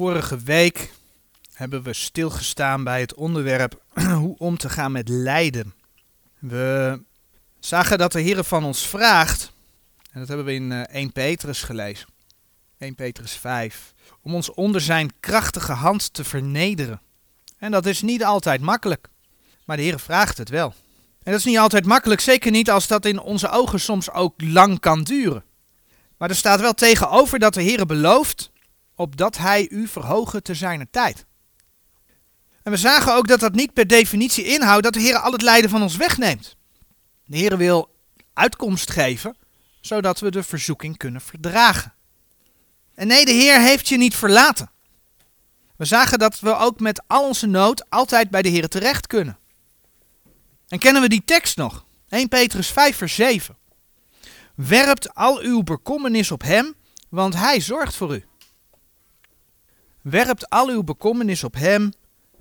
Vorige week hebben we stilgestaan bij het onderwerp hoe om te gaan met lijden. We zagen dat de Heer van ons vraagt, en dat hebben we in 1 eh, Petrus gelezen, 1 Petrus 5, om ons onder zijn krachtige hand te vernederen. En dat is niet altijd makkelijk, maar de Heer vraagt het wel. En dat is niet altijd makkelijk, zeker niet als dat in onze ogen soms ook lang kan duren. Maar er staat wel tegenover dat de Heer belooft opdat hij u verhogen te zijner tijd. En we zagen ook dat dat niet per definitie inhoudt dat de Heer al het lijden van ons wegneemt. De Heer wil uitkomst geven, zodat we de verzoeking kunnen verdragen. En nee, de Heer heeft je niet verlaten. We zagen dat we ook met al onze nood altijd bij de Heer terecht kunnen. En kennen we die tekst nog? 1 Petrus 5 vers 7. Werpt al uw bekommernis op Hem, want Hij zorgt voor u. Werpt al uw bekommernis op Hem,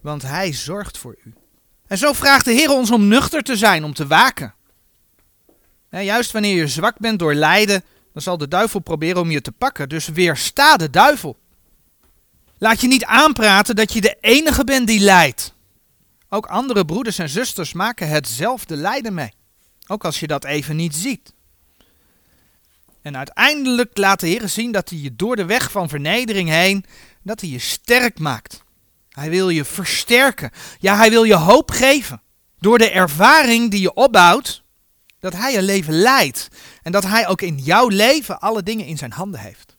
want Hij zorgt voor u. En zo vraagt de Heer ons om nuchter te zijn, om te waken. juist wanneer je zwak bent door lijden, dan zal de duivel proberen om je te pakken. Dus weersta de duivel. Laat je niet aanpraten dat je de enige bent die lijdt. Ook andere broeders en zusters maken hetzelfde lijden mee. Ook als je dat even niet ziet. En uiteindelijk laat de Heer zien dat hij je door de weg van vernedering heen dat hij je sterk maakt. Hij wil je versterken. Ja, hij wil je hoop geven. Door de ervaring die je opbouwt, dat hij je leven leidt. En dat hij ook in jouw leven alle dingen in zijn handen heeft.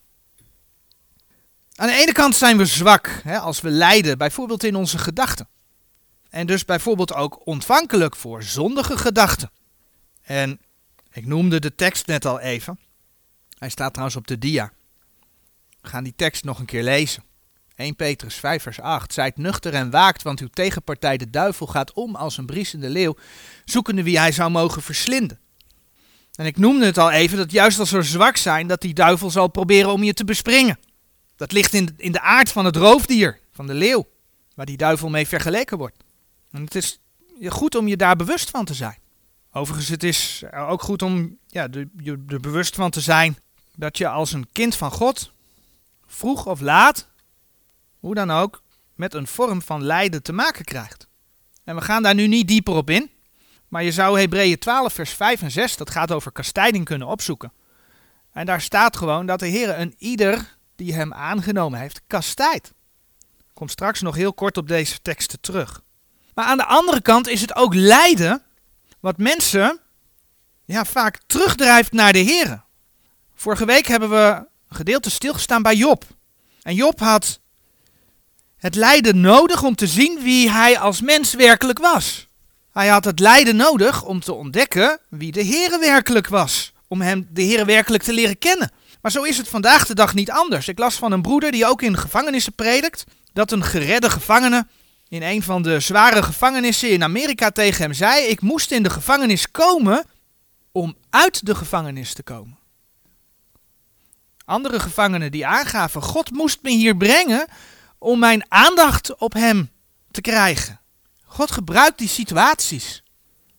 Aan de ene kant zijn we zwak hè, als we lijden, bijvoorbeeld in onze gedachten. En dus bijvoorbeeld ook ontvankelijk voor zondige gedachten. En ik noemde de tekst net al even. Hij staat trouwens op de dia. We gaan die tekst nog een keer lezen. 1 Petrus 5 vers 8. Zijt nuchter en waakt, want uw tegenpartij de duivel gaat om als een briesende leeuw, zoekende wie hij zou mogen verslinden. En ik noemde het al even, dat juist als we zwak zijn, dat die duivel zal proberen om je te bespringen. Dat ligt in in de aard van het roofdier, van de leeuw, waar die duivel mee vergeleken wordt. En het is goed om je daar bewust van te zijn. Overigens, het is ook goed om ja, je er bewust van te zijn dat je als een kind van God, vroeg of laat, hoe dan ook, met een vorm van lijden te maken krijgt. En we gaan daar nu niet dieper op in, maar je zou Hebreeën 12, vers 5 en 6, dat gaat over kastijding, kunnen opzoeken. En daar staat gewoon dat de Heer een ieder die hem aangenomen heeft, kastijdt. Kom straks nog heel kort op deze teksten terug. Maar aan de andere kant is het ook lijden wat mensen ja, vaak terugdrijft naar de Heer. Vorige week hebben we een gedeelte stilgestaan bij Job. En Job had het lijden nodig om te zien wie hij als mens werkelijk was. Hij had het lijden nodig om te ontdekken wie de Heere werkelijk was. Om hem de Heere werkelijk te leren kennen. Maar zo is het vandaag de dag niet anders. Ik las van een broeder die ook in gevangenissen predikt, dat een geredde gevangene in een van de zware gevangenissen in Amerika tegen hem zei: Ik moest in de gevangenis komen om uit de gevangenis te komen. Andere gevangenen die aangaven: God moest me hier brengen om mijn aandacht op Hem te krijgen. God gebruikt die situaties.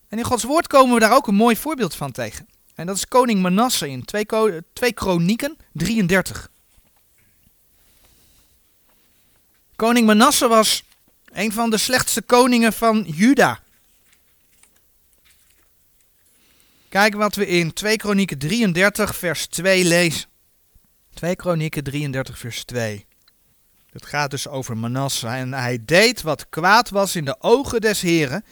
En in Gods woord komen we daar ook een mooi voorbeeld van tegen. En dat is koning Manasse in 2, 2 Kronieken 33. Koning Manasse was een van de slechtste koningen van Juda. Kijk wat we in 2 Kronieken 33 vers 2 lezen. 2 Kronieken 33 vers 2. Het gaat dus over Manasse. En hij deed wat kwaad was in de ogen des Heren,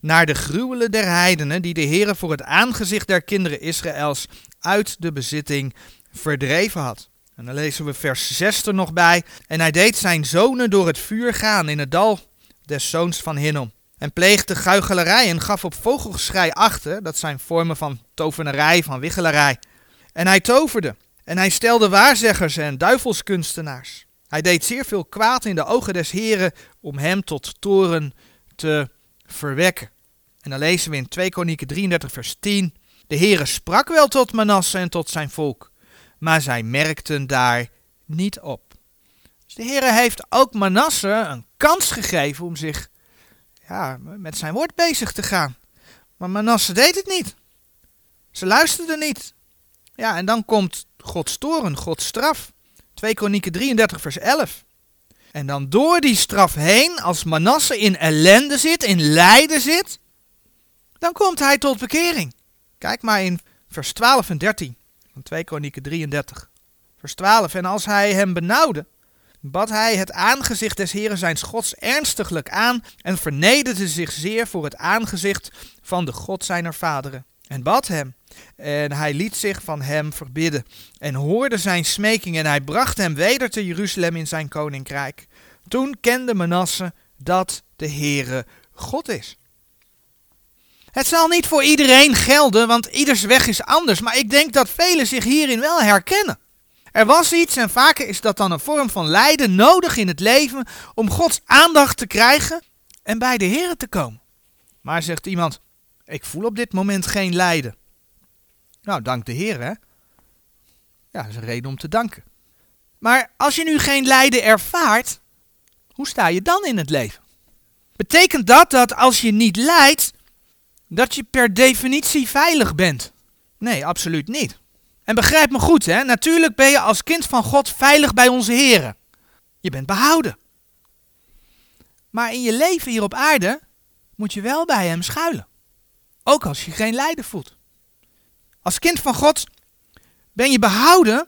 naar de gruwelen der heidenen, die de Heren voor het aangezicht der kinderen Israëls uit de bezitting verdreven had. En dan lezen we vers 6 er nog bij. En hij deed zijn zonen door het vuur gaan in het dal des zoons van Hinnom. En pleegde guichelarij en gaf op vogelgeschrei achter. Dat zijn vormen van tovenarij, van wiggelarij. En hij toverde. En hij stelde waarzeggers en duivelskunstenaars. Hij deed zeer veel kwaad in de ogen des Heren om hem tot toren te verwekken. En dan lezen we in 2 Kronieken 33 vers 10. De Heere sprak wel tot Manasse en tot zijn volk, maar zij merkten daar niet op. Dus de Heere heeft ook Manasse een kans gegeven om zich ja, met zijn woord bezig te gaan. Maar Manasse deed het niet. Ze luisterden niet. Ja, en dan komt Gods toren, Gods straf. 2 Kronieken 33 vers 11. En dan door die straf heen, als Manasse in ellende zit, in lijden zit, dan komt hij tot bekering. Kijk maar in vers 12 en 13 van 2 Kronieken 33. Vers 12. En als hij hem benauwde, bad hij het aangezicht des Heren zijn Gods ernstiglijk aan en vernederde zich zeer voor het aangezicht van de God zijner vaderen. En bad hem. En hij liet zich van hem verbidden en hoorde zijn smeking en hij bracht hem weder te Jeruzalem in zijn koninkrijk. Toen kende Manasse dat de Heere God is. Het zal niet voor iedereen gelden, want ieders weg is anders, maar ik denk dat velen zich hierin wel herkennen. Er was iets, en vaker is dat dan een vorm van lijden nodig in het leven om Gods aandacht te krijgen en bij de Heer te komen. Maar zegt iemand, ik voel op dit moment geen lijden. Nou, dank de Heer, hè? Ja, dat is een reden om te danken. Maar als je nu geen lijden ervaart, hoe sta je dan in het leven? Betekent dat dat als je niet lijdt, dat je per definitie veilig bent? Nee, absoluut niet. En begrijp me goed, hè? natuurlijk ben je als kind van God veilig bij onze Heer. Je bent behouden. Maar in je leven hier op aarde moet je wel bij Hem schuilen. Ook als je geen lijden voelt. Als kind van God ben je behouden,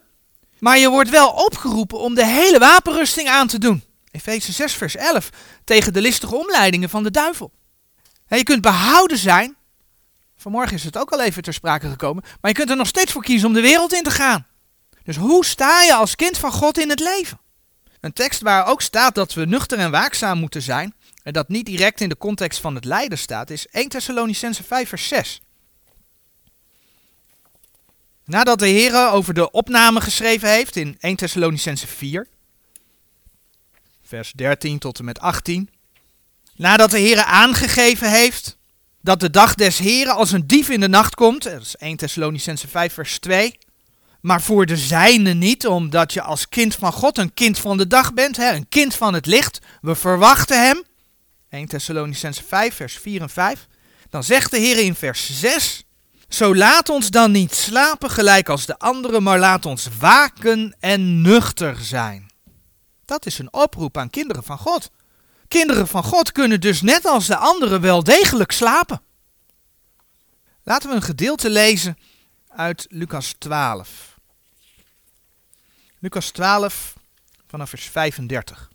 maar je wordt wel opgeroepen om de hele wapenrusting aan te doen. Efeze 6, vers 11. Tegen de listige omleidingen van de duivel. En je kunt behouden zijn. Vanmorgen is het ook al even ter sprake gekomen. Maar je kunt er nog steeds voor kiezen om de wereld in te gaan. Dus hoe sta je als kind van God in het leven? Een tekst waar ook staat dat we nuchter en waakzaam moeten zijn. En dat niet direct in de context van het lijden staat, is 1 Thessalonicense 5 vers 6. Nadat de Heer over de opname geschreven heeft in 1 Thessalonicense 4, vers 13 tot en met 18. Nadat de Heer aangegeven heeft dat de dag des Heren als een dief in de nacht komt, dat is 1 Thessalonicense 5 vers 2, maar voor de zijne niet, omdat je als kind van God een kind van de dag bent, hè, een kind van het licht, we verwachten hem, 1 Thessalonicense 5 vers 4 en 5, dan zegt de Heer in vers 6, zo laat ons dan niet slapen gelijk als de anderen, maar laat ons waken en nuchter zijn. Dat is een oproep aan kinderen van God. Kinderen van God kunnen dus net als de anderen wel degelijk slapen. Laten we een gedeelte lezen uit Lucas 12. Lucas 12 vanaf vers 35.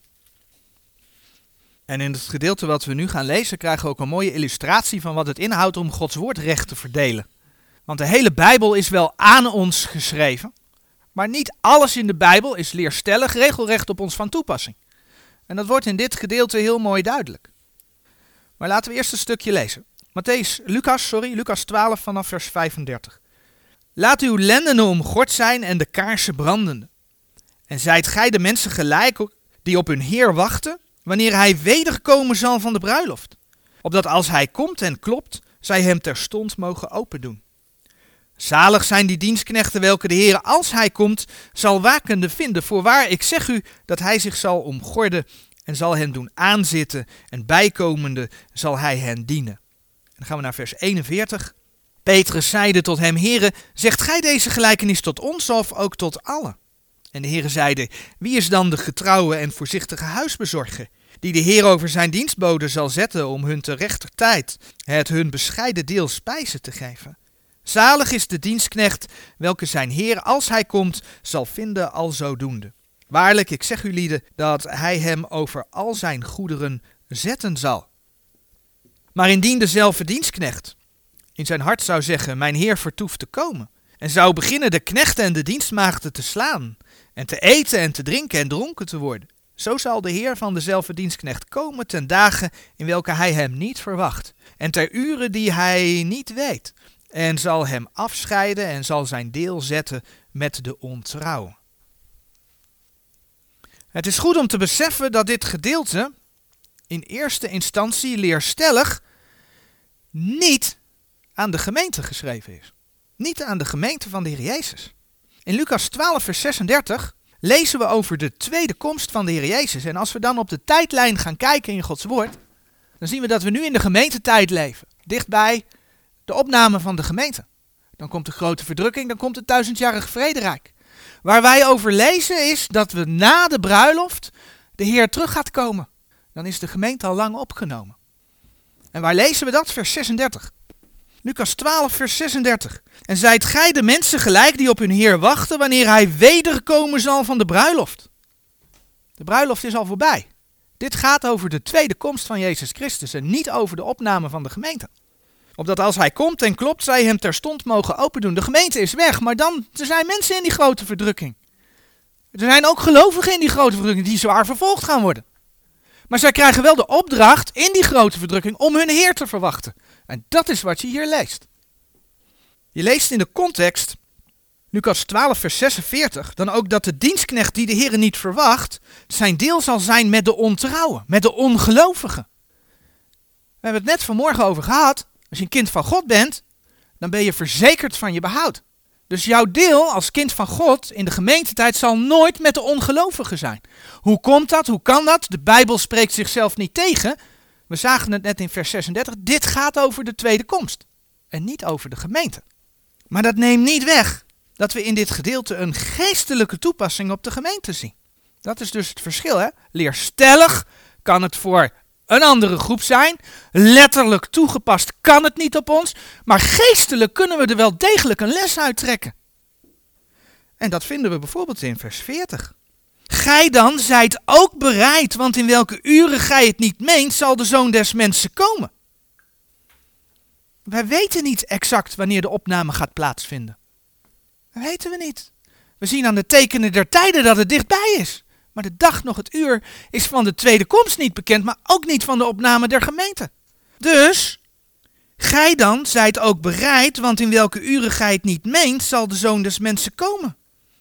En in het gedeelte wat we nu gaan lezen krijgen we ook een mooie illustratie van wat het inhoudt om Gods woord recht te verdelen. Want de hele Bijbel is wel aan ons geschreven, maar niet alles in de Bijbel is leerstellig regelrecht op ons van toepassing. En dat wordt in dit gedeelte heel mooi duidelijk. Maar laten we eerst een stukje lezen. Matthäus, Lucas, sorry, Lucas 12 vanaf vers 35. Laat uw lendenen omgord zijn en de kaarsen brandende. En zijt gij de mensen gelijk die op hun Heer wachten, wanneer hij wederkomen zal van de bruiloft. Opdat als hij komt en klopt, zij hem terstond mogen opendoen. Zalig zijn die dienstknechten welke de Heer, als hij komt, zal wakende vinden. Voorwaar, ik zeg u dat hij zich zal omgorden en zal hen doen aanzitten en bijkomende zal hij hen dienen. En dan gaan we naar vers 41. Petrus zeide tot hem, Heere, zegt gij deze gelijkenis tot ons of ook tot allen? En de Heere zeide, wie is dan de getrouwe en voorzichtige huisbezorger, die de Heer over zijn dienstboden zal zetten om hun te rechter tijd het hun bescheiden deel spijzen te geven? Zalig is de dienstknecht, welke zijn heer, als hij komt, zal vinden al zodoende. Waarlijk, ik zeg u lieden, dat hij hem over al zijn goederen zetten zal. Maar indien dezelfde dienstknecht in zijn hart zou zeggen, mijn heer vertoeft te komen, en zou beginnen de knechten en de dienstmaagden te slaan, en te eten en te drinken en dronken te worden, zo zal de heer van dezelfde dienstknecht komen ten dagen in welke hij hem niet verwacht, en ter uren die hij niet weet, en zal hem afscheiden en zal zijn deel zetten met de ontrouw. Het is goed om te beseffen dat dit gedeelte in eerste instantie leerstellig niet aan de gemeente geschreven is. Niet aan de gemeente van de Heer Jezus. In Lucas 12, vers 36 lezen we over de tweede komst van de Heer Jezus. En als we dan op de tijdlijn gaan kijken in Gods Woord, dan zien we dat we nu in de gemeentetijd leven. Dichtbij de opname van de gemeente. Dan komt de grote verdrukking, dan komt het duizendjarig vrederijk. Waar wij over lezen is dat we na de bruiloft de Heer terug gaat komen. Dan is de gemeente al lang opgenomen. En waar lezen we dat? Vers 36. Lucas 12, vers 36. En zijt gij de mensen gelijk die op hun Heer wachten wanneer hij wederkomen zal van de bruiloft. De bruiloft is al voorbij. Dit gaat over de tweede komst van Jezus Christus en niet over de opname van de gemeente. Opdat als hij komt en klopt, zij hem terstond mogen opendoen. De gemeente is weg, maar dan er zijn mensen in die grote verdrukking. Er zijn ook gelovigen in die grote verdrukking die zwaar vervolgd gaan worden. Maar zij krijgen wel de opdracht in die grote verdrukking om hun Heer te verwachten. En dat is wat je hier leest. Je leest in de context, Lucas 12, vers 46, dan ook dat de dienstknecht die de Heer niet verwacht, zijn deel zal zijn met de ontrouwen, met de ongelovigen. We hebben het net vanmorgen over gehad. Als je een kind van God bent, dan ben je verzekerd van je behoud. Dus jouw deel als kind van God in de gemeentetijd zal nooit met de ongelovigen zijn. Hoe komt dat? Hoe kan dat? De Bijbel spreekt zichzelf niet tegen. We zagen het net in vers 36. Dit gaat over de tweede komst en niet over de gemeente. Maar dat neemt niet weg dat we in dit gedeelte een geestelijke toepassing op de gemeente zien. Dat is dus het verschil. Hè? Leerstellig kan het voor een andere groep zijn. Letterlijk toegepast kan het niet op ons. Maar geestelijk kunnen we er wel degelijk een les uit trekken. En dat vinden we bijvoorbeeld in vers 40. Gij dan zijt ook bereid, want in welke uren gij het niet meent, zal de zoon des mensen komen. Wij weten niet exact wanneer de opname gaat plaatsvinden. Dat weten we niet. We zien aan de tekenen der tijden dat het dichtbij is. Maar de dag nog het uur is van de tweede komst niet bekend, maar ook niet van de opname der gemeente. Dus, gij dan zijt ook bereid, want in welke uren gij het niet meent, zal de zoon des mensen komen.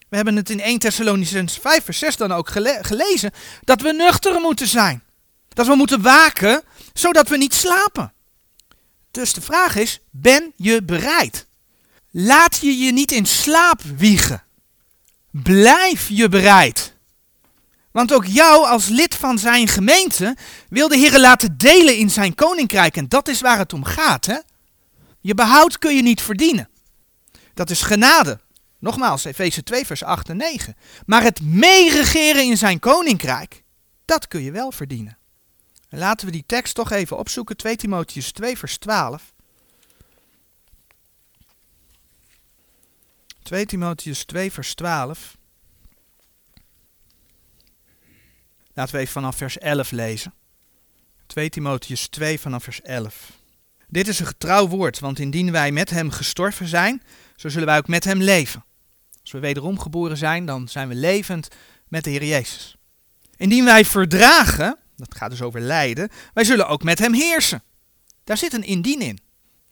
We hebben het in 1 Thessalonians 5 vers 6 dan ook gelezen, dat we nuchter moeten zijn. Dat we moeten waken, zodat we niet slapen. Dus de vraag is, ben je bereid? Laat je je niet in slaap wiegen. Blijf je bereid. Want ook jou als lid van zijn gemeente wil de Heer laten delen in zijn koninkrijk. En dat is waar het om gaat. Hè? Je behoud kun je niet verdienen. Dat is genade. Nogmaals, Efeze 2, vers 8 en 9. Maar het meeregeren in zijn koninkrijk, dat kun je wel verdienen. En laten we die tekst toch even opzoeken. 2 Timotheus 2, vers 12. 2 Timotheus 2, vers 12. Laten we even vanaf vers 11 lezen. 2 Timotheus 2 vanaf vers 11. Dit is een getrouw woord, want indien wij met hem gestorven zijn, zo zullen wij ook met hem leven. Als we wederom geboren zijn, dan zijn we levend met de Heer Jezus. Indien wij verdragen, dat gaat dus over lijden, wij zullen ook met hem heersen. Daar zit een indien in.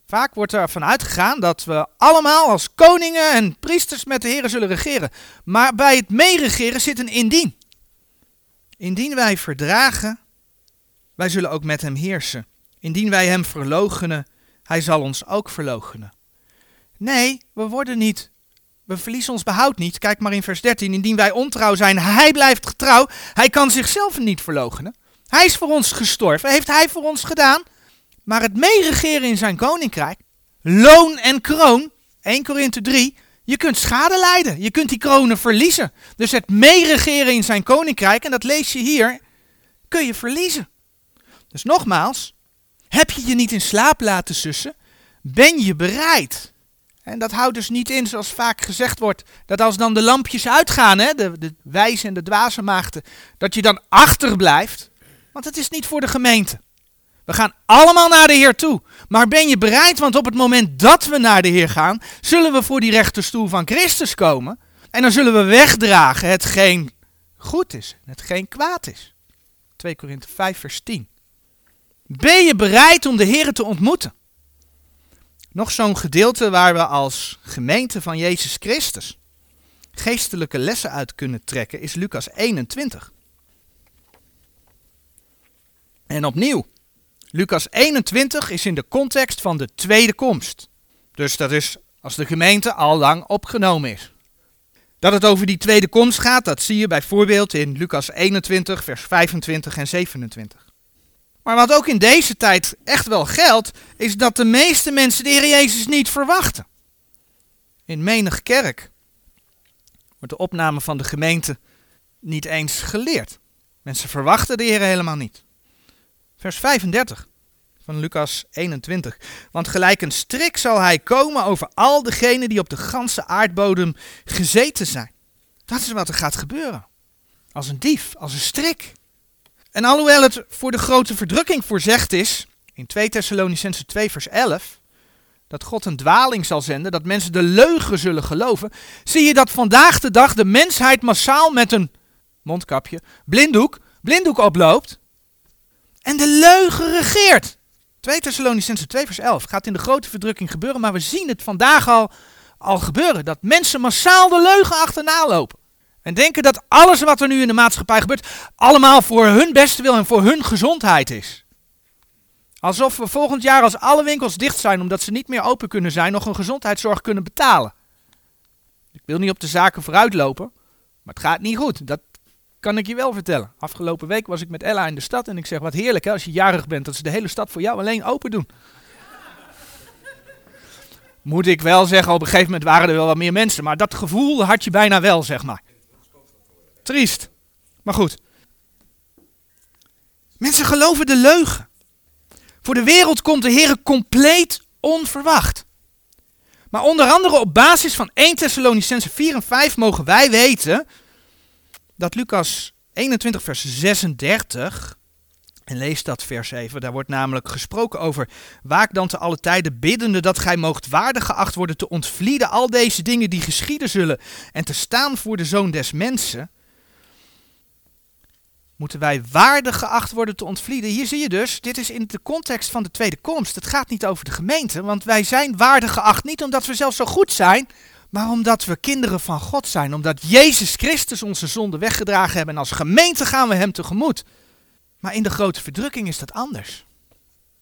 Vaak wordt er van uitgegaan dat we allemaal als koningen en priesters met de Heer zullen regeren. Maar bij het meeregeren zit een indien. Indien wij verdragen, wij zullen ook met hem heersen. Indien wij hem verloochenen, hij zal ons ook verloochenen. Nee, we worden niet. We verliezen ons behoud niet. Kijk maar in vers 13. Indien wij ontrouw zijn, hij blijft getrouw. Hij kan zichzelf niet verloochenen. Hij is voor ons gestorven. Heeft hij voor ons gedaan? Maar het meeregeren in zijn koninkrijk, loon en kroon, 1 Korinthe 3, je kunt schade lijden. Je kunt die kronen verliezen. Dus het meeregeren in zijn koninkrijk, en dat lees je hier, kun je verliezen. Dus nogmaals, heb je je niet in slaap laten sussen? Ben je bereid? En dat houdt dus niet in, zoals vaak gezegd wordt, dat als dan de lampjes uitgaan, hè, de, de wijze en de dwaze maagden, dat je dan achterblijft. Want het is niet voor de gemeente. We gaan allemaal naar de Heer toe. Maar ben je bereid? Want op het moment dat we naar de Heer gaan, zullen we voor die rechterstoel van Christus komen. En dan zullen we wegdragen hetgeen goed is, hetgeen kwaad is. 2 Korinthe 5, vers 10. Ben je bereid om de Heer te ontmoeten? Nog zo'n gedeelte waar we als gemeente van Jezus Christus geestelijke lessen uit kunnen trekken is Lucas 21. En opnieuw, Lucas 21 is in de context van de tweede komst. Dus dat is als de gemeente al lang opgenomen is. Dat het over die tweede komst gaat, dat zie je bijvoorbeeld in Lucas 21, vers 25 en 27. Maar wat ook in deze tijd echt wel geldt, is dat de meeste mensen de Heer Jezus niet verwachten. In menig kerk wordt de opname van de gemeente niet eens geleerd. Mensen verwachten de Heer helemaal niet. Vers 35 van Lucas 21. Want gelijk een strik zal hij komen over al degenen die op de ganse aardbodem gezeten zijn. Dat is wat er gaat gebeuren. Als een dief, als een strik. En alhoewel het voor de grote verdrukking voorzegd is, in 2 Thessalonicense 2 vers 11, dat God een dwaling zal zenden, dat mensen de leugen zullen geloven, zie je dat vandaag de dag de mensheid massaal met een mondkapje, blinddoek, blinddoek oploopt en de leugen regeert. 2 Thessalonicense 2 vers 11 gaat in de grote verdrukking gebeuren, maar we zien het vandaag al, al gebeuren, dat mensen massaal de leugen achterna lopen. En denken dat alles wat er nu in de maatschappij gebeurt, allemaal voor hun beste wil en voor hun gezondheid is. Alsof we volgend jaar, als alle winkels dicht zijn omdat ze niet meer open kunnen zijn, nog een gezondheidszorg kunnen betalen. Ik wil niet op de zaken vooruitlopen, maar het gaat niet goed. Dat kan ik je wel vertellen. Afgelopen week was ik met Ella in de stad en ik zeg: Wat heerlijk hè, als je jarig bent, dat ze de hele stad voor jou alleen open doen. Moet ik wel zeggen, op een gegeven moment waren er wel wat meer mensen, maar dat gevoel had je bijna wel, zeg maar. Triest. Maar goed. Mensen geloven de leugen. Voor de wereld komt de Heer compleet onverwacht. Maar onder andere op basis van 1 Thessalonicense 4 en 5 mogen wij weten dat Lucas 21 vers 36, en lees dat vers even, daar wordt namelijk gesproken over, waak dan te alle tijden biddende dat gij moogt waardig geacht worden te ontvlieden al deze dingen die geschieden zullen en te staan voor de Zoon des Mensen moeten wij waardig geacht worden te ontvlieden. Hier zie je dus, dit is in de context van de tweede komst. Het gaat niet over de gemeente, want wij zijn waardig geacht niet omdat we zelf zo goed zijn, maar omdat we kinderen van God zijn. Omdat Jezus Christus onze zonde weggedragen hebben en als gemeente gaan we Hem tegemoet. Maar in de grote verdrukking is dat anders.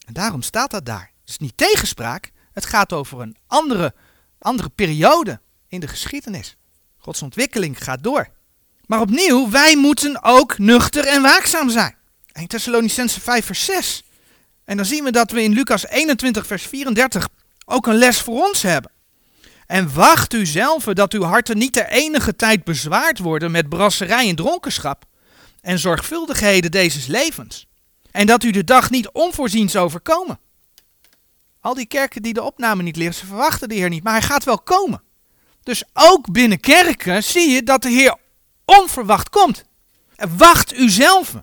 En daarom staat dat daar. Het is niet tegenspraak, het gaat over een andere, andere periode in de geschiedenis. Gods ontwikkeling gaat door. Maar opnieuw, wij moeten ook nuchter en waakzaam zijn. 1 Thessalonicense 5 vers 6. En dan zien we dat we in Lucas 21 vers 34 ook een les voor ons hebben. En wacht u zelf dat uw harten niet ter enige tijd bezwaard worden met brasserij en dronkenschap en zorgvuldigheden deze levens. En dat u de dag niet onvoorziens overkomen. Al die kerken die de opname niet leren, ze verwachten de Heer niet, maar hij gaat wel komen. Dus ook binnen kerken zie je dat de Heer onverwacht komt. Wacht u zelf.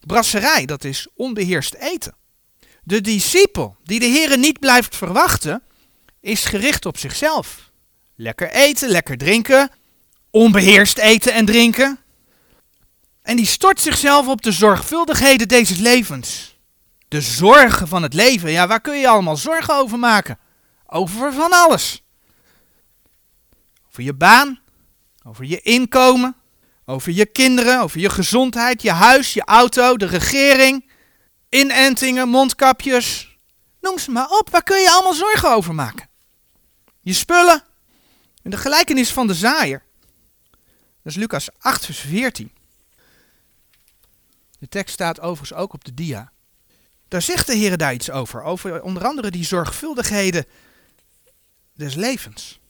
Brasserij, dat is onbeheerst eten. De discipel die de Heer niet blijft verwachten, is gericht op zichzelf. Lekker eten, lekker drinken, onbeheerst eten en drinken. En die stort zichzelf op de zorgvuldigheden deze levens. De zorgen van het leven. Ja, waar kun je allemaal zorgen over maken? Over van alles. Over je baan, over je inkomen, over je kinderen, over je gezondheid, je huis, je auto, de regering, inentingen, mondkapjes. Noem ze maar op, waar kun je allemaal zorgen over maken? Je spullen. In de gelijkenis van de zaaier. Dat is Lucas 8, vers 14. De tekst staat overigens ook op de dia. Daar zegt de Heer daar iets over. Over onder andere die zorgvuldigheden des levens.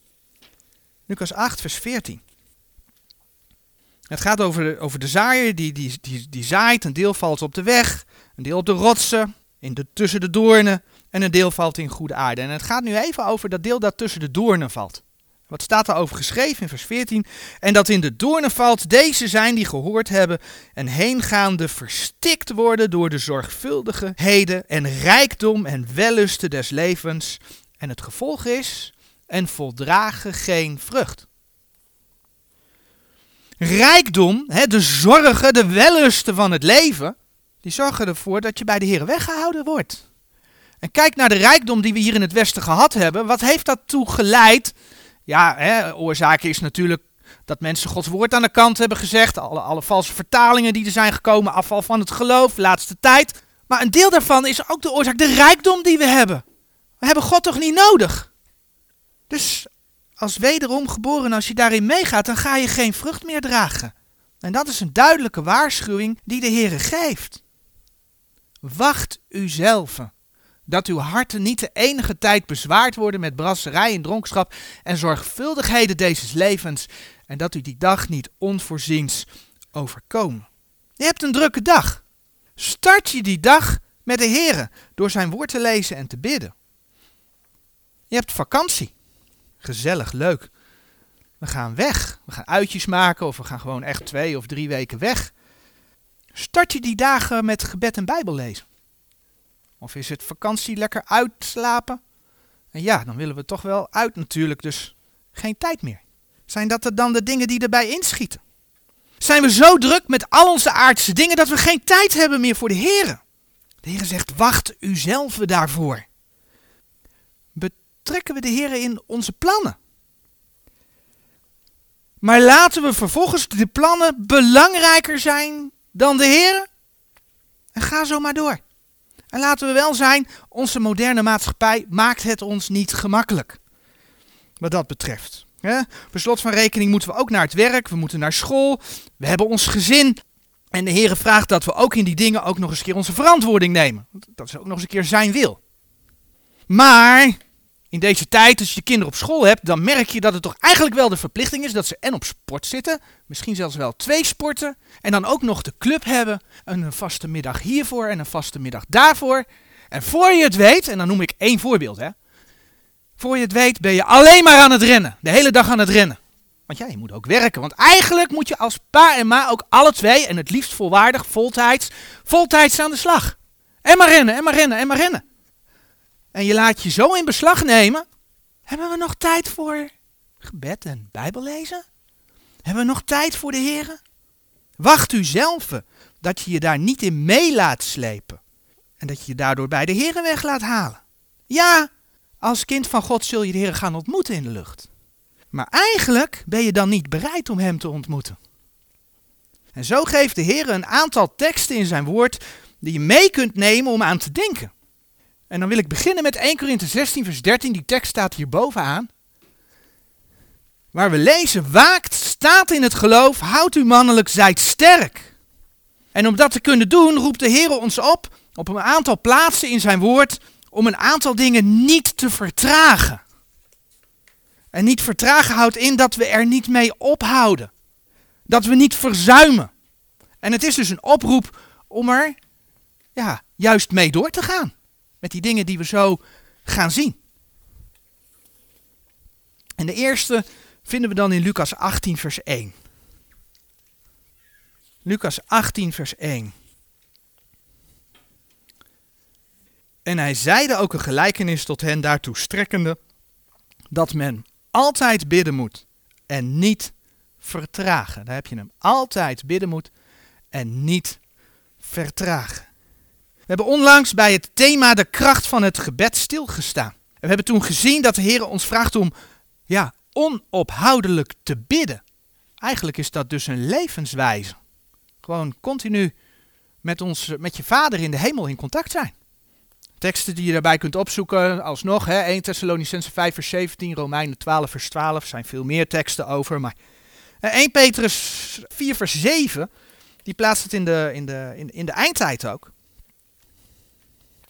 Lucas 8, vers 14. Het gaat over over de zaaier die, die, die, die zaait. Een deel valt op de weg, een deel op de rotsen, in de, tussen de doornen en een deel valt in goede aarde. En het gaat nu even over dat deel dat tussen de doornen valt. Wat staat daarover geschreven in vers 14? En dat in de doornen valt, deze zijn die gehoord hebben en heengaande verstikt worden door de zorgvuldigheden en rijkdom en wellusten des levens. En het gevolg is, en voldragen geen vrucht. Rijkdom, hè, de zorgen, de wellusten van het leven, die zorgen ervoor dat je bij de Heer weggehouden wordt. En kijk naar de rijkdom die we hier in het Westen gehad hebben. Wat heeft dat toe geleid? Ja, hè, oorzaak is natuurlijk dat mensen Gods woord aan de kant hebben gezegd. Alle, alle valse vertalingen die er zijn gekomen, afval van het geloof, laatste tijd. Maar een deel daarvan is ook de oorzaak, de rijkdom die we hebben. We hebben God toch niet nodig? Dus als wederom geboren, als je daarin meegaat, dan ga je geen vrucht meer dragen. En dat is een duidelijke waarschuwing die de Heer geeft. Wacht uzelf, dat uw harten niet de enige tijd bezwaard worden met brasserij en dronkenschap en zorgvuldigheden deze levens, en dat u die dag niet onvoorziens overkomen. Je hebt een drukke dag. Start je die dag met de Heer door zijn woord te lezen en te bidden. Je hebt vakantie. Gezellig, leuk. We gaan weg. We gaan uitjes maken of we gaan gewoon echt twee of drie weken weg. Start je die dagen met gebed en Bijbel lezen? Of is het vakantie lekker uitslapen? En ja, dan willen we toch wel uit natuurlijk, dus geen tijd meer. Zijn dat dan de dingen die erbij inschieten? Zijn we zo druk met al onze aardse dingen dat we geen tijd hebben meer voor de Heer? De Heer zegt, wacht uzelf daarvoor. Betrekken we de Heer in onze plannen? Maar laten we vervolgens de plannen belangrijker zijn dan de Heer? En ga zo maar door. En laten we wel zijn, onze moderne maatschappij maakt het ons niet gemakkelijk. Wat dat betreft. Per slot van rekening moeten we ook naar het werk, we moeten naar school, we hebben ons gezin. En de Heer vraagt dat we ook in die dingen ook nog eens een keer onze verantwoording nemen. Dat is ook nog eens een keer zijn wil. Maar in deze tijd, als je je kinderen op school hebt, dan merk je dat het toch eigenlijk wel de verplichting is dat ze en op sport zitten, misschien zelfs wel twee sporten, en dan ook nog de club hebben, een vaste middag hiervoor en een vaste middag daarvoor. En voor je het weet, en dan noem ik één voorbeeld, hè, voor je het weet ben je alleen maar aan het rennen, de hele dag aan het rennen. Want ja, je moet ook werken, want eigenlijk moet je als pa en ma ook alle twee, en het liefst volwaardig, voltijds, voltijds aan de slag. En maar rennen, en maar rennen, en maar rennen en je laat je zo in beslag nemen, hebben we nog tijd voor gebed en bijbellezen? Hebben we nog tijd voor de Heer? Wacht u zelf dat je je daar niet in mee laat slepen en dat je je daardoor bij de Heer weg laat halen. Ja, als kind van God zul je de Heer gaan ontmoeten in de lucht. Maar eigenlijk ben je dan niet bereid om Hem te ontmoeten. En zo geeft de Heer een aantal teksten in zijn woord die je mee kunt nemen om aan te denken. En dan wil ik beginnen met 1 Korinthe 16, vers 13. Die tekst staat hier bovenaan. Waar we lezen, waakt, staat in het geloof, houdt u mannelijk, zijt sterk. En om dat te kunnen doen, roept de Heer ons op, op een aantal plaatsen in zijn woord, om een aantal dingen niet te vertragen. En niet vertragen houdt in dat we er niet mee ophouden. Dat we niet verzuimen. En het is dus een oproep om er ja, juist mee door te gaan. Met die dingen die we zo gaan zien. En de eerste vinden we dan in Lucas 18, vers 1. Lucas 18, vers 1. En hij zeide ook een gelijkenis tot hen daartoe strekkende, dat men altijd bidden moet en niet vertragen. Daar heb je hem. Altijd bidden moet en niet vertragen. We hebben onlangs bij het thema de kracht van het gebed stilgestaan. En we hebben toen gezien dat de Heer ons vraagt om ja, onophoudelijk te bidden. Eigenlijk is dat dus een levenswijze. Gewoon continu met, ons, met je vader in de hemel in contact zijn. Teksten die je daarbij kunt opzoeken, alsnog, hè, 1 Thessalonicense 5 vers 17, Romeinen 12 vers 12, zijn veel meer teksten over. Maar 1 Petrus 4 vers 7, die plaatst het in de, in de, in, in de eindtijd ook.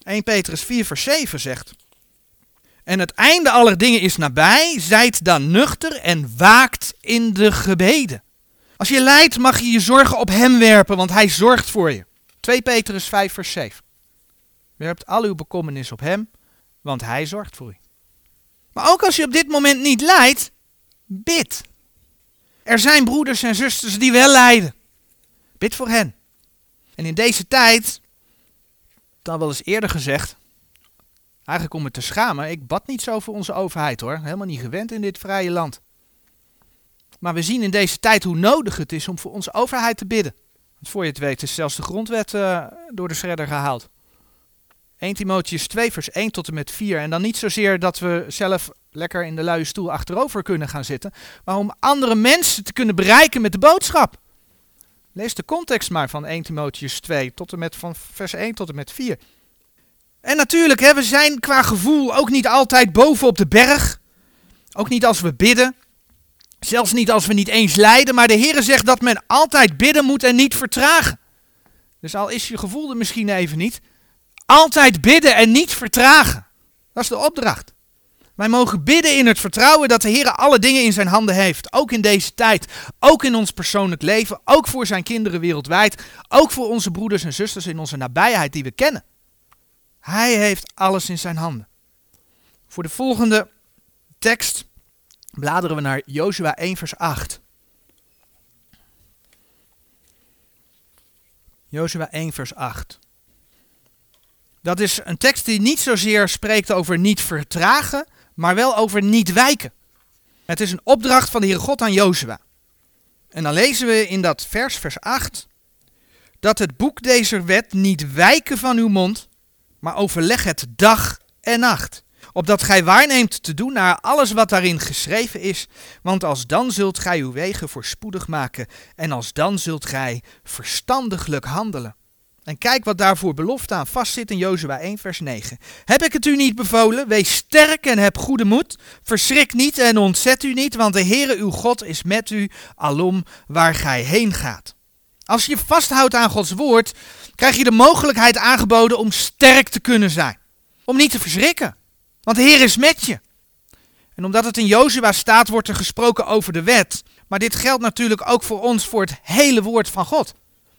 1 Petrus 4 vers 7 zegt. En het einde aller dingen is nabij, zijt dan nuchter en waakt in de gebeden. Als je lijdt mag je je zorgen op hem werpen, want hij zorgt voor je. 2 Petrus 5 vers 7. Werpt al uw bekommernis op hem, want hij zorgt voor je. Maar ook als je op dit moment niet lijdt, bid. Er zijn broeders en zusters die wel lijden. Bid voor hen. En in deze tijd al wel eens eerder gezegd. Eigenlijk om me te schamen. Ik bad niet zo voor onze overheid hoor. Helemaal niet gewend in dit vrije land. Maar we zien in deze tijd hoe nodig het is om voor onze overheid te bidden. Want voor je het weet is zelfs de grondwet uh, door de shredder gehaald. 1 Timotheus 2 vers 1 tot en met 4. En dan niet zozeer dat we zelf lekker in de luie stoel achterover kunnen gaan zitten. Maar om andere mensen te kunnen bereiken met de boodschap. Lees de context maar van 1 Timotheus 2 tot en met van vers 1 tot en met 4. En natuurlijk, hè, we zijn qua gevoel ook niet altijd boven op de berg. Ook niet als we bidden. Zelfs niet als we niet eens lijden. Maar de Heer zegt dat men altijd bidden moet en niet vertragen. Dus al is je gevoel er misschien even niet. Altijd bidden en niet vertragen. Dat is de opdracht. Wij mogen bidden in het vertrouwen dat de Heer alle dingen in zijn handen heeft. Ook in deze tijd. Ook in ons persoonlijk leven. Ook voor zijn kinderen wereldwijd. Ook voor onze broeders en zusters in onze nabijheid die we kennen. Hij heeft alles in zijn handen. Voor de volgende tekst bladeren we naar Jozua 1 vers 8. Jozua 1 vers 8. Dat is een tekst die niet zozeer spreekt over niet vertragen, maar wel over niet wijken. Het is een opdracht van de Heere God aan Jozua. En dan lezen we in dat vers, vers 8, dat het boek deze wet niet wijken van uw mond, maar overleg het dag en nacht. Opdat gij waarneemt te doen naar alles wat daarin geschreven is, want als dan zult gij uw wegen voorspoedig maken en als dan zult gij verstandiglijk handelen. En kijk wat daarvoor belofte aan vastzit in Jozua 1 vers 9. Heb ik het u niet bevolen? Wees sterk en heb goede moed. Verschrik niet en ontzet u niet, want de Heere uw God is met u alom waar gij heen gaat. Als je vasthoudt aan Gods woord, krijg je de mogelijkheid aangeboden om sterk te kunnen zijn. Om niet te verschrikken, want de Heer is met je. En omdat het in Jozua staat, wordt er gesproken over de wet. Maar dit geldt natuurlijk ook voor ons, voor het hele woord van God.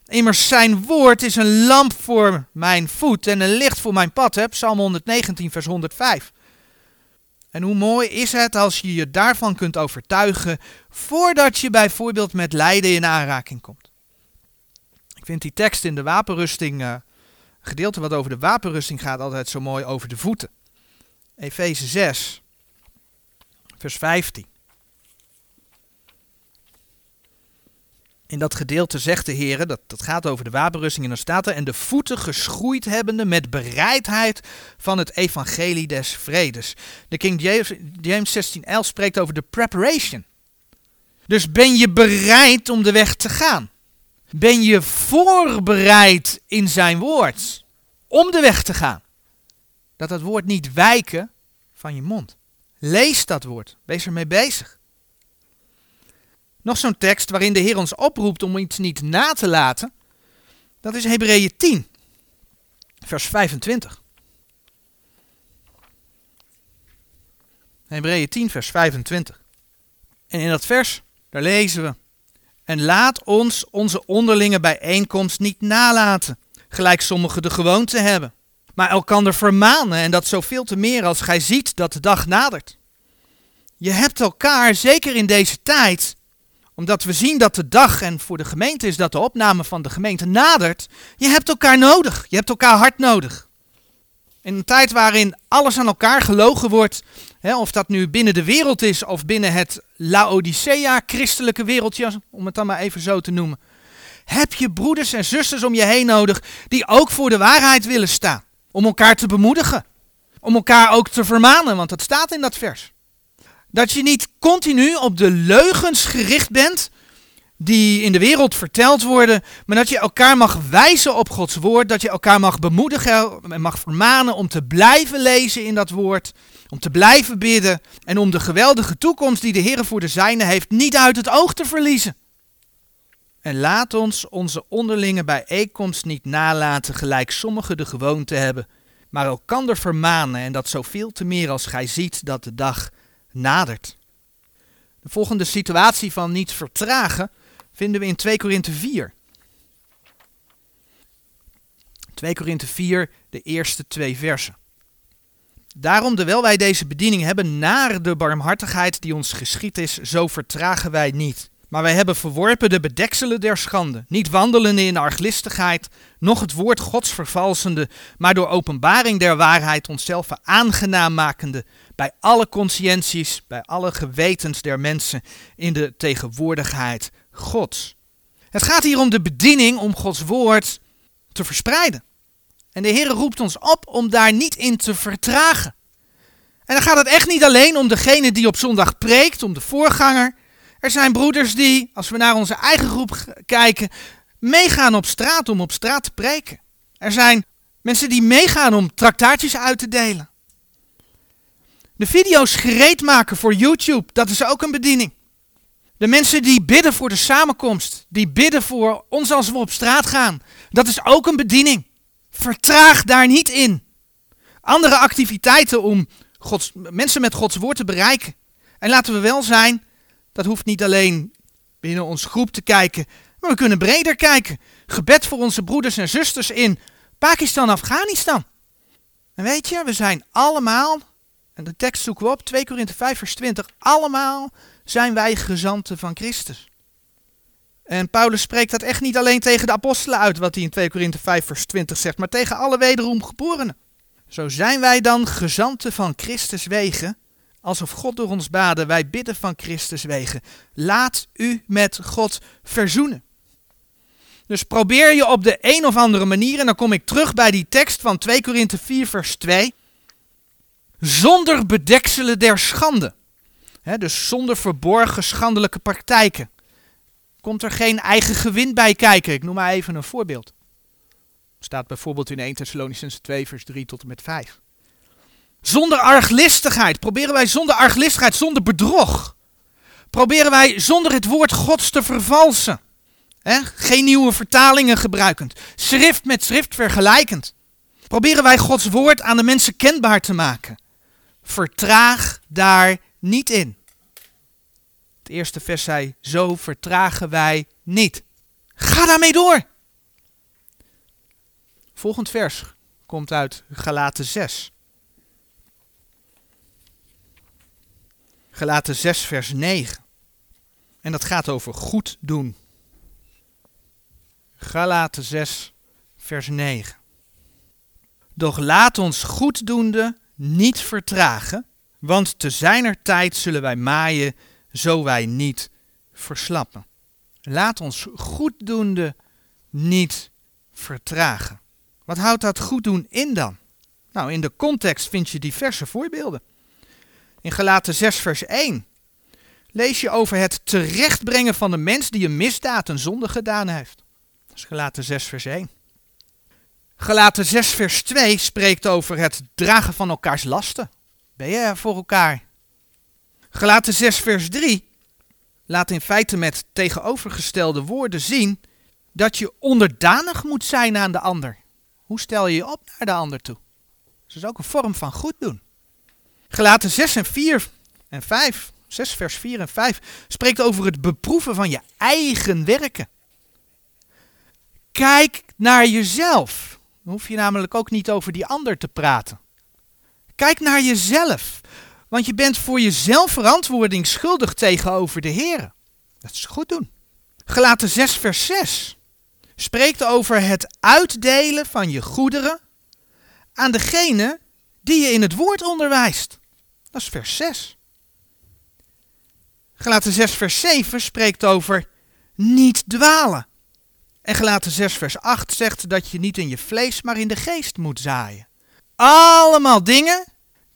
Immers zijn woord is een lamp voor mijn voet en een licht voor mijn pad. Psalm 119, vers 105. En hoe mooi is het als je je daarvan kunt overtuigen voordat je bijvoorbeeld met lijden in aanraking komt. Ik vind die tekst in de wapenrusting, uh, gedeelte wat over de wapenrusting gaat, altijd zo mooi over de voeten. Efeze 6, vers 15. In dat gedeelte zegt de Heer, dat, dat gaat over de wapenrusting en dan staat er, en de voeten geschroeid hebbende met bereidheid van het evangelie des vredes. De King James, James 16.11 spreekt over de preparation. Dus ben je bereid om de weg te gaan? Ben je voorbereid in zijn woord om de weg te gaan? Dat dat woord niet wijken van je mond. Lees dat woord, wees ermee bezig. Nog zo'n tekst waarin de Heer ons oproept om iets niet na te laten. Dat is Hebreeën 10, vers 25. Hebreeën 10, vers 25. En in dat vers, daar lezen we. En laat ons onze onderlinge bijeenkomst niet nalaten, gelijk sommigen de gewoonte hebben. Maar elkander vermanen en dat zoveel te meer als gij ziet dat de dag nadert. Je hebt elkaar, zeker in deze tijd, omdat we zien dat de dag, en voor de gemeente is dat de opname van de gemeente, nadert. Je hebt elkaar nodig. Je hebt elkaar hard nodig. In een tijd waarin alles aan elkaar gelogen wordt, hè, of dat nu binnen de wereld is of binnen het Laodicea-christelijke wereldje, om het dan maar even zo te noemen, heb je broeders en zusters om je heen nodig die ook voor de waarheid willen staan. Om elkaar te bemoedigen. Om elkaar ook te vermanen, want dat staat in dat vers. Dat je niet continu op de leugens gericht bent die in de wereld verteld worden, maar dat je elkaar mag wijzen op Gods woord, dat je elkaar mag bemoedigen en mag vermanen om te blijven lezen in dat woord, om te blijven bidden en om de geweldige toekomst die de Heer voor de zijne heeft niet uit het oog te verliezen. En laat ons onze onderlinge bijeenkomst niet nalaten gelijk sommigen de gewoonte hebben, maar elkander vermanen en dat zoveel te meer als gij ziet dat de dag nadert. De volgende situatie van niet vertragen vinden we in 2 Korinthe 4. 2 Korinthe 4, de eerste twee versen. Daarom, terwijl wij deze bediening hebben naar de barmhartigheid die ons geschied is, zo vertragen wij niet. Maar wij hebben verworpen de bedekselen der schande, niet wandelende in arglistigheid, noch het woord Gods vervalsende, maar door openbaring der waarheid onszelf aangenaam makende, bij alle conscienties, bij alle gewetens der mensen, in de tegenwoordigheid Gods. Het gaat hier om de bediening om Gods woord te verspreiden. En de Heer roept ons op om daar niet in te vertragen. En dan gaat het echt niet alleen om degene die op zondag preekt, om de voorganger. Er zijn broeders die, als we naar onze eigen groep kijken, meegaan op straat om op straat te preken. Er zijn mensen die meegaan om traktaatjes uit te delen. De video's gereed maken voor YouTube, dat is ook een bediening. De mensen die bidden voor de samenkomst, die bidden voor ons als we op straat gaan, dat is ook een bediening. Vertraag daar niet in. Andere activiteiten om Gods, mensen met Gods woord te bereiken. En laten we wel zijn, dat hoeft niet alleen binnen ons groep te kijken, maar we kunnen breder kijken. Gebed voor onze broeders en zusters in Pakistan, Afghanistan. En weet je, we zijn allemaal, en de tekst zoeken we op, 2 Korinthe 5 vers 20, allemaal zijn wij gezanten van Christus. En Paulus spreekt dat echt niet alleen tegen de apostelen uit, wat hij in 2 Korinthe 5 vers 20 zegt, maar tegen alle wederom geborenen. Zo zijn wij dan gezanten van Christus wegen, alsof God door ons baden, wij bidden van Christus wegen. Laat u met God verzoenen. Dus probeer je op de een of andere manier, en dan kom ik terug bij die tekst van 2 Korinthe 4 vers 2, zonder bedekselen der schande. dus zonder verborgen schandelijke praktijken. Komt er geen eigen gewin bij kijken. Ik noem maar even een voorbeeld. Staat bijvoorbeeld in 1 Thessalonicense 2 vers 3 tot en met 5. Zonder arglistigheid. Proberen wij zonder arglistigheid, zonder bedrog. Proberen wij zonder het woord Gods te vervalsen. Geen nieuwe vertalingen gebruikend. Schrift met schrift vergelijkend. Proberen wij Gods woord aan de mensen kenbaar te maken. Vertraag daar niet in. Het eerste vers zei: Zo vertragen wij niet. Ga daarmee door. Volgend vers komt uit Galaten 6. Galaten 6, vers 9. En dat gaat over goed doen. Galaten 6, vers 9. Doch laat ons goeddoende niet vertragen, want te zijner tijd zullen wij maaien, zo wij niet verslappen. Laat ons goeddoende niet vertragen. Wat houdt dat goed doen in dan? Nou, in de context vind je diverse voorbeelden. In Galaten 6 vers 1 lees je over het terechtbrengen van de mens die een misdaad, een zonde gedaan heeft. Dat is Galaten 6 vers 1. Galaten 6 vers 2 spreekt over het dragen van elkaars lasten. Ben je er voor elkaar? Galaten 6 vers 3 laat in feite met tegenovergestelde woorden zien dat je onderdanig moet zijn aan de ander. Hoe stel je je op naar de ander toe? Dat is ook een vorm van goed doen. Gelaten 6 en 4 en 5, 6 vers 4 en 5, spreekt over het beproeven van je eigen werken. Kijk naar jezelf. Dan hoef je namelijk ook niet over die ander te praten. Kijk naar jezelf. Want je bent voor jezelf verantwoording schuldig tegenover de Heer. Dat is goed doen. Gelaten 6 vers 6 spreekt over het uitdelen van je goederen aan degene die je in het woord onderwijst. Dat is vers 6. Gelaten 6 vers 7 spreekt over niet dwalen. En gelaten 6 vers 8 zegt dat je niet in je vlees, maar in de geest moet zaaien. Allemaal dingen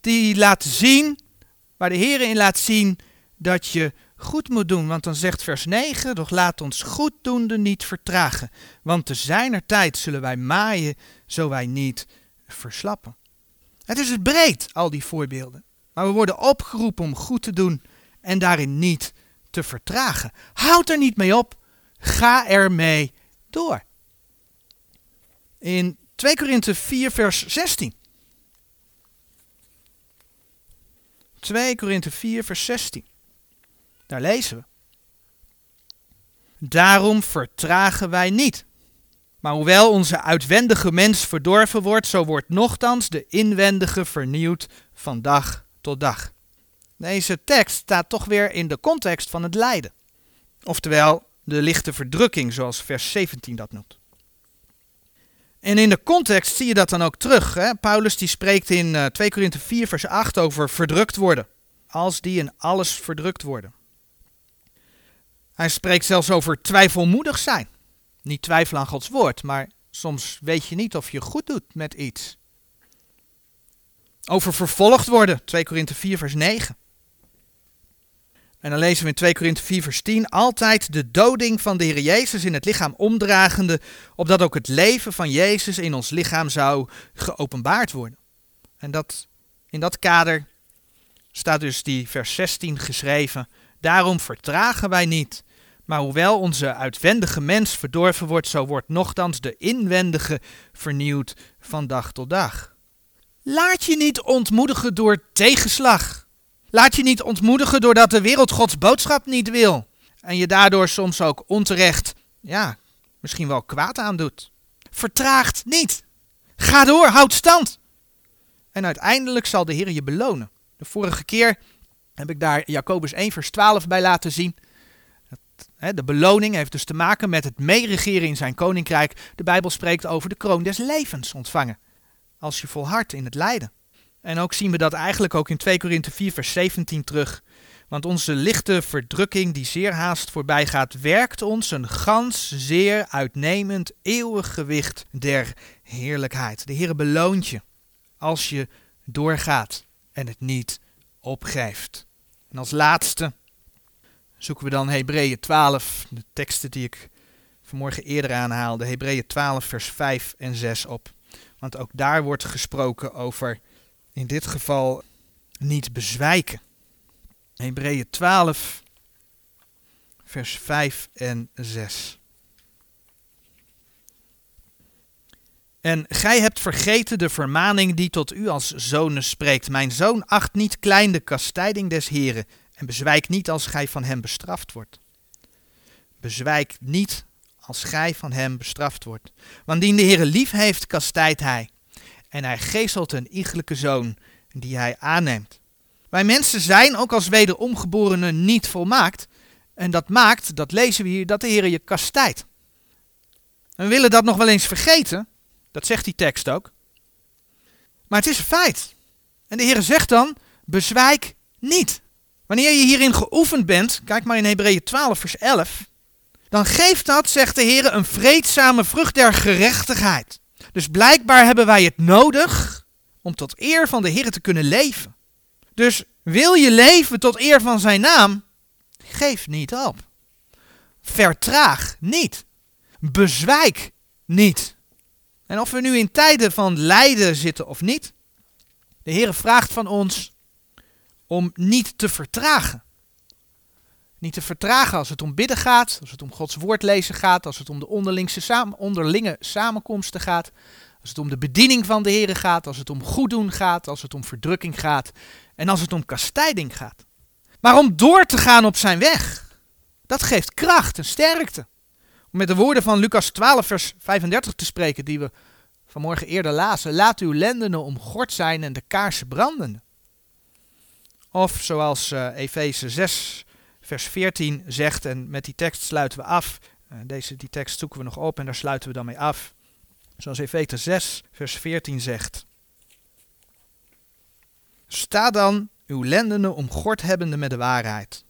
die laten zien, waar de Heer in laat zien dat je goed moet doen. Want dan zegt vers 9, doch laat ons goeddoende niet vertragen. Want te zijner tijd zullen wij maaien, zo wij niet verslappen. Het is het breed, al die voorbeelden. Maar we worden opgeroepen om goed te doen en daarin niet te vertragen. Houd er niet mee op. Ga ermee door. In 2 Korinthe 4 vers 16. 2 Korinthe 4 vers 16. Daar lezen we. Daarom vertragen wij niet. Maar hoewel onze uitwendige mens verdorven wordt, zo wordt nochtans de inwendige vernieuwd van dag tot dag. Deze tekst staat toch weer in de context van het lijden. Oftewel de lichte verdrukking, zoals vers 17 dat noemt. En in de context zie je dat dan ook terug. Hè? Paulus die spreekt in 2 eh, Korinthe 4 vers 8 over verdrukt worden. Als die in alles verdrukt worden. Hij spreekt zelfs over twijfelmoedig zijn. Niet twijfelen aan Gods woord, maar soms weet je niet of je goed doet met iets. Over vervolgd worden, 2 Korinthe 4 vers 9. En dan lezen we in 2 Korinthe 4 vers 10, altijd de doding van de Heer Jezus in het lichaam omdragende, opdat ook het leven van Jezus in ons lichaam zou geopenbaard worden. En dat, in dat kader staat dus die vers 16 geschreven, daarom vertragen wij niet, maar hoewel onze uitwendige mens verdorven wordt, zo wordt nochtans de inwendige vernieuwd van dag tot dag. Laat je niet ontmoedigen door tegenslag. Laat je niet ontmoedigen doordat de wereld Gods boodschap niet wil. En je daardoor soms ook onterecht, ja, misschien wel kwaad aandoet. Vertraagt niet. Ga door, houd stand. En uiteindelijk zal de Heer je belonen. De vorige keer heb ik daar Jacobus 1 vers 12 bij laten zien. De beloning heeft dus te maken met het meeregeren in zijn koninkrijk. De Bijbel spreekt over de kroon des levens ontvangen. Als je volhardt in het lijden. En ook zien we dat eigenlijk ook in 2 Korinthe 4 vers 17 terug. Want onze lichte verdrukking die zeer haast voorbij gaat, werkt ons een gans zeer uitnemend eeuwig gewicht der heerlijkheid. De Heer beloont je als je doorgaat en het niet opgeeft. En als laatste zoeken we dan Hebreeën 12, de teksten die ik vanmorgen eerder aanhaalde, Hebreeën 12 vers 5 en 6 op. Want ook daar wordt gesproken over, in dit geval, niet bezwijken. Hebreeën 12, vers 5 en 6. En gij hebt vergeten de vermaning die tot u als zonen spreekt. Mijn zoon, acht niet klein de kastijding des Heren en bezwijk niet als gij van hem bestraft wordt. Bezwijk niet als gij van hem bestraft wordt. Want die de Heere lief heeft, kastijdt hij. En hij geestelt een iegelijke zoon die hij aanneemt. Wij mensen zijn ook als wederomgeborenen niet volmaakt. En dat maakt, dat lezen we hier, dat de Heer je kastijdt. we willen dat nog wel eens vergeten. Dat zegt die tekst ook. Maar het is een feit. En de Heer zegt dan, bezwijk niet. Wanneer je hierin geoefend bent, kijk maar in Hebreeën 12 vers 11, dan geeft dat, zegt de Heer, een vreedzame vrucht der gerechtigheid. Dus blijkbaar hebben wij het nodig om tot eer van de Heer te kunnen leven. Dus wil je leven tot eer van zijn naam? Geef niet op. Vertraag niet. Bezwijk niet. En of we nu in tijden van lijden zitten of niet, de Heer vraagt van ons om niet te vertragen. Niet te vertragen als het om bidden gaat, als het om Gods woord lezen gaat, als het om de onderlinge samenkomsten gaat, als het om de bediening van de Heer gaat, als het om goed doen gaat, als het om verdrukking gaat en als het om kastijding gaat. Maar om door te gaan op zijn weg, dat geeft kracht en sterkte. Om met de woorden van Lucas 12, vers 35 te spreken, die we vanmorgen eerder lazen. Laat uw lendenen omgord zijn en de kaarsen branden. Of zoals uh, Efeze 6, vers 14 zegt, en met die tekst sluiten we af. Uh, deze, die tekst zoeken we nog op en daar sluiten we dan mee af. Zoals Efeze 6, vers 14 zegt. Sta dan uw lendenen omgord hebbende met de waarheid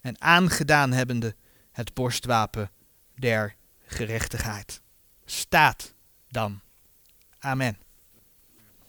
en aangedaan hebbende het borstwapen der gerechtigheid. Staat dan. Amen.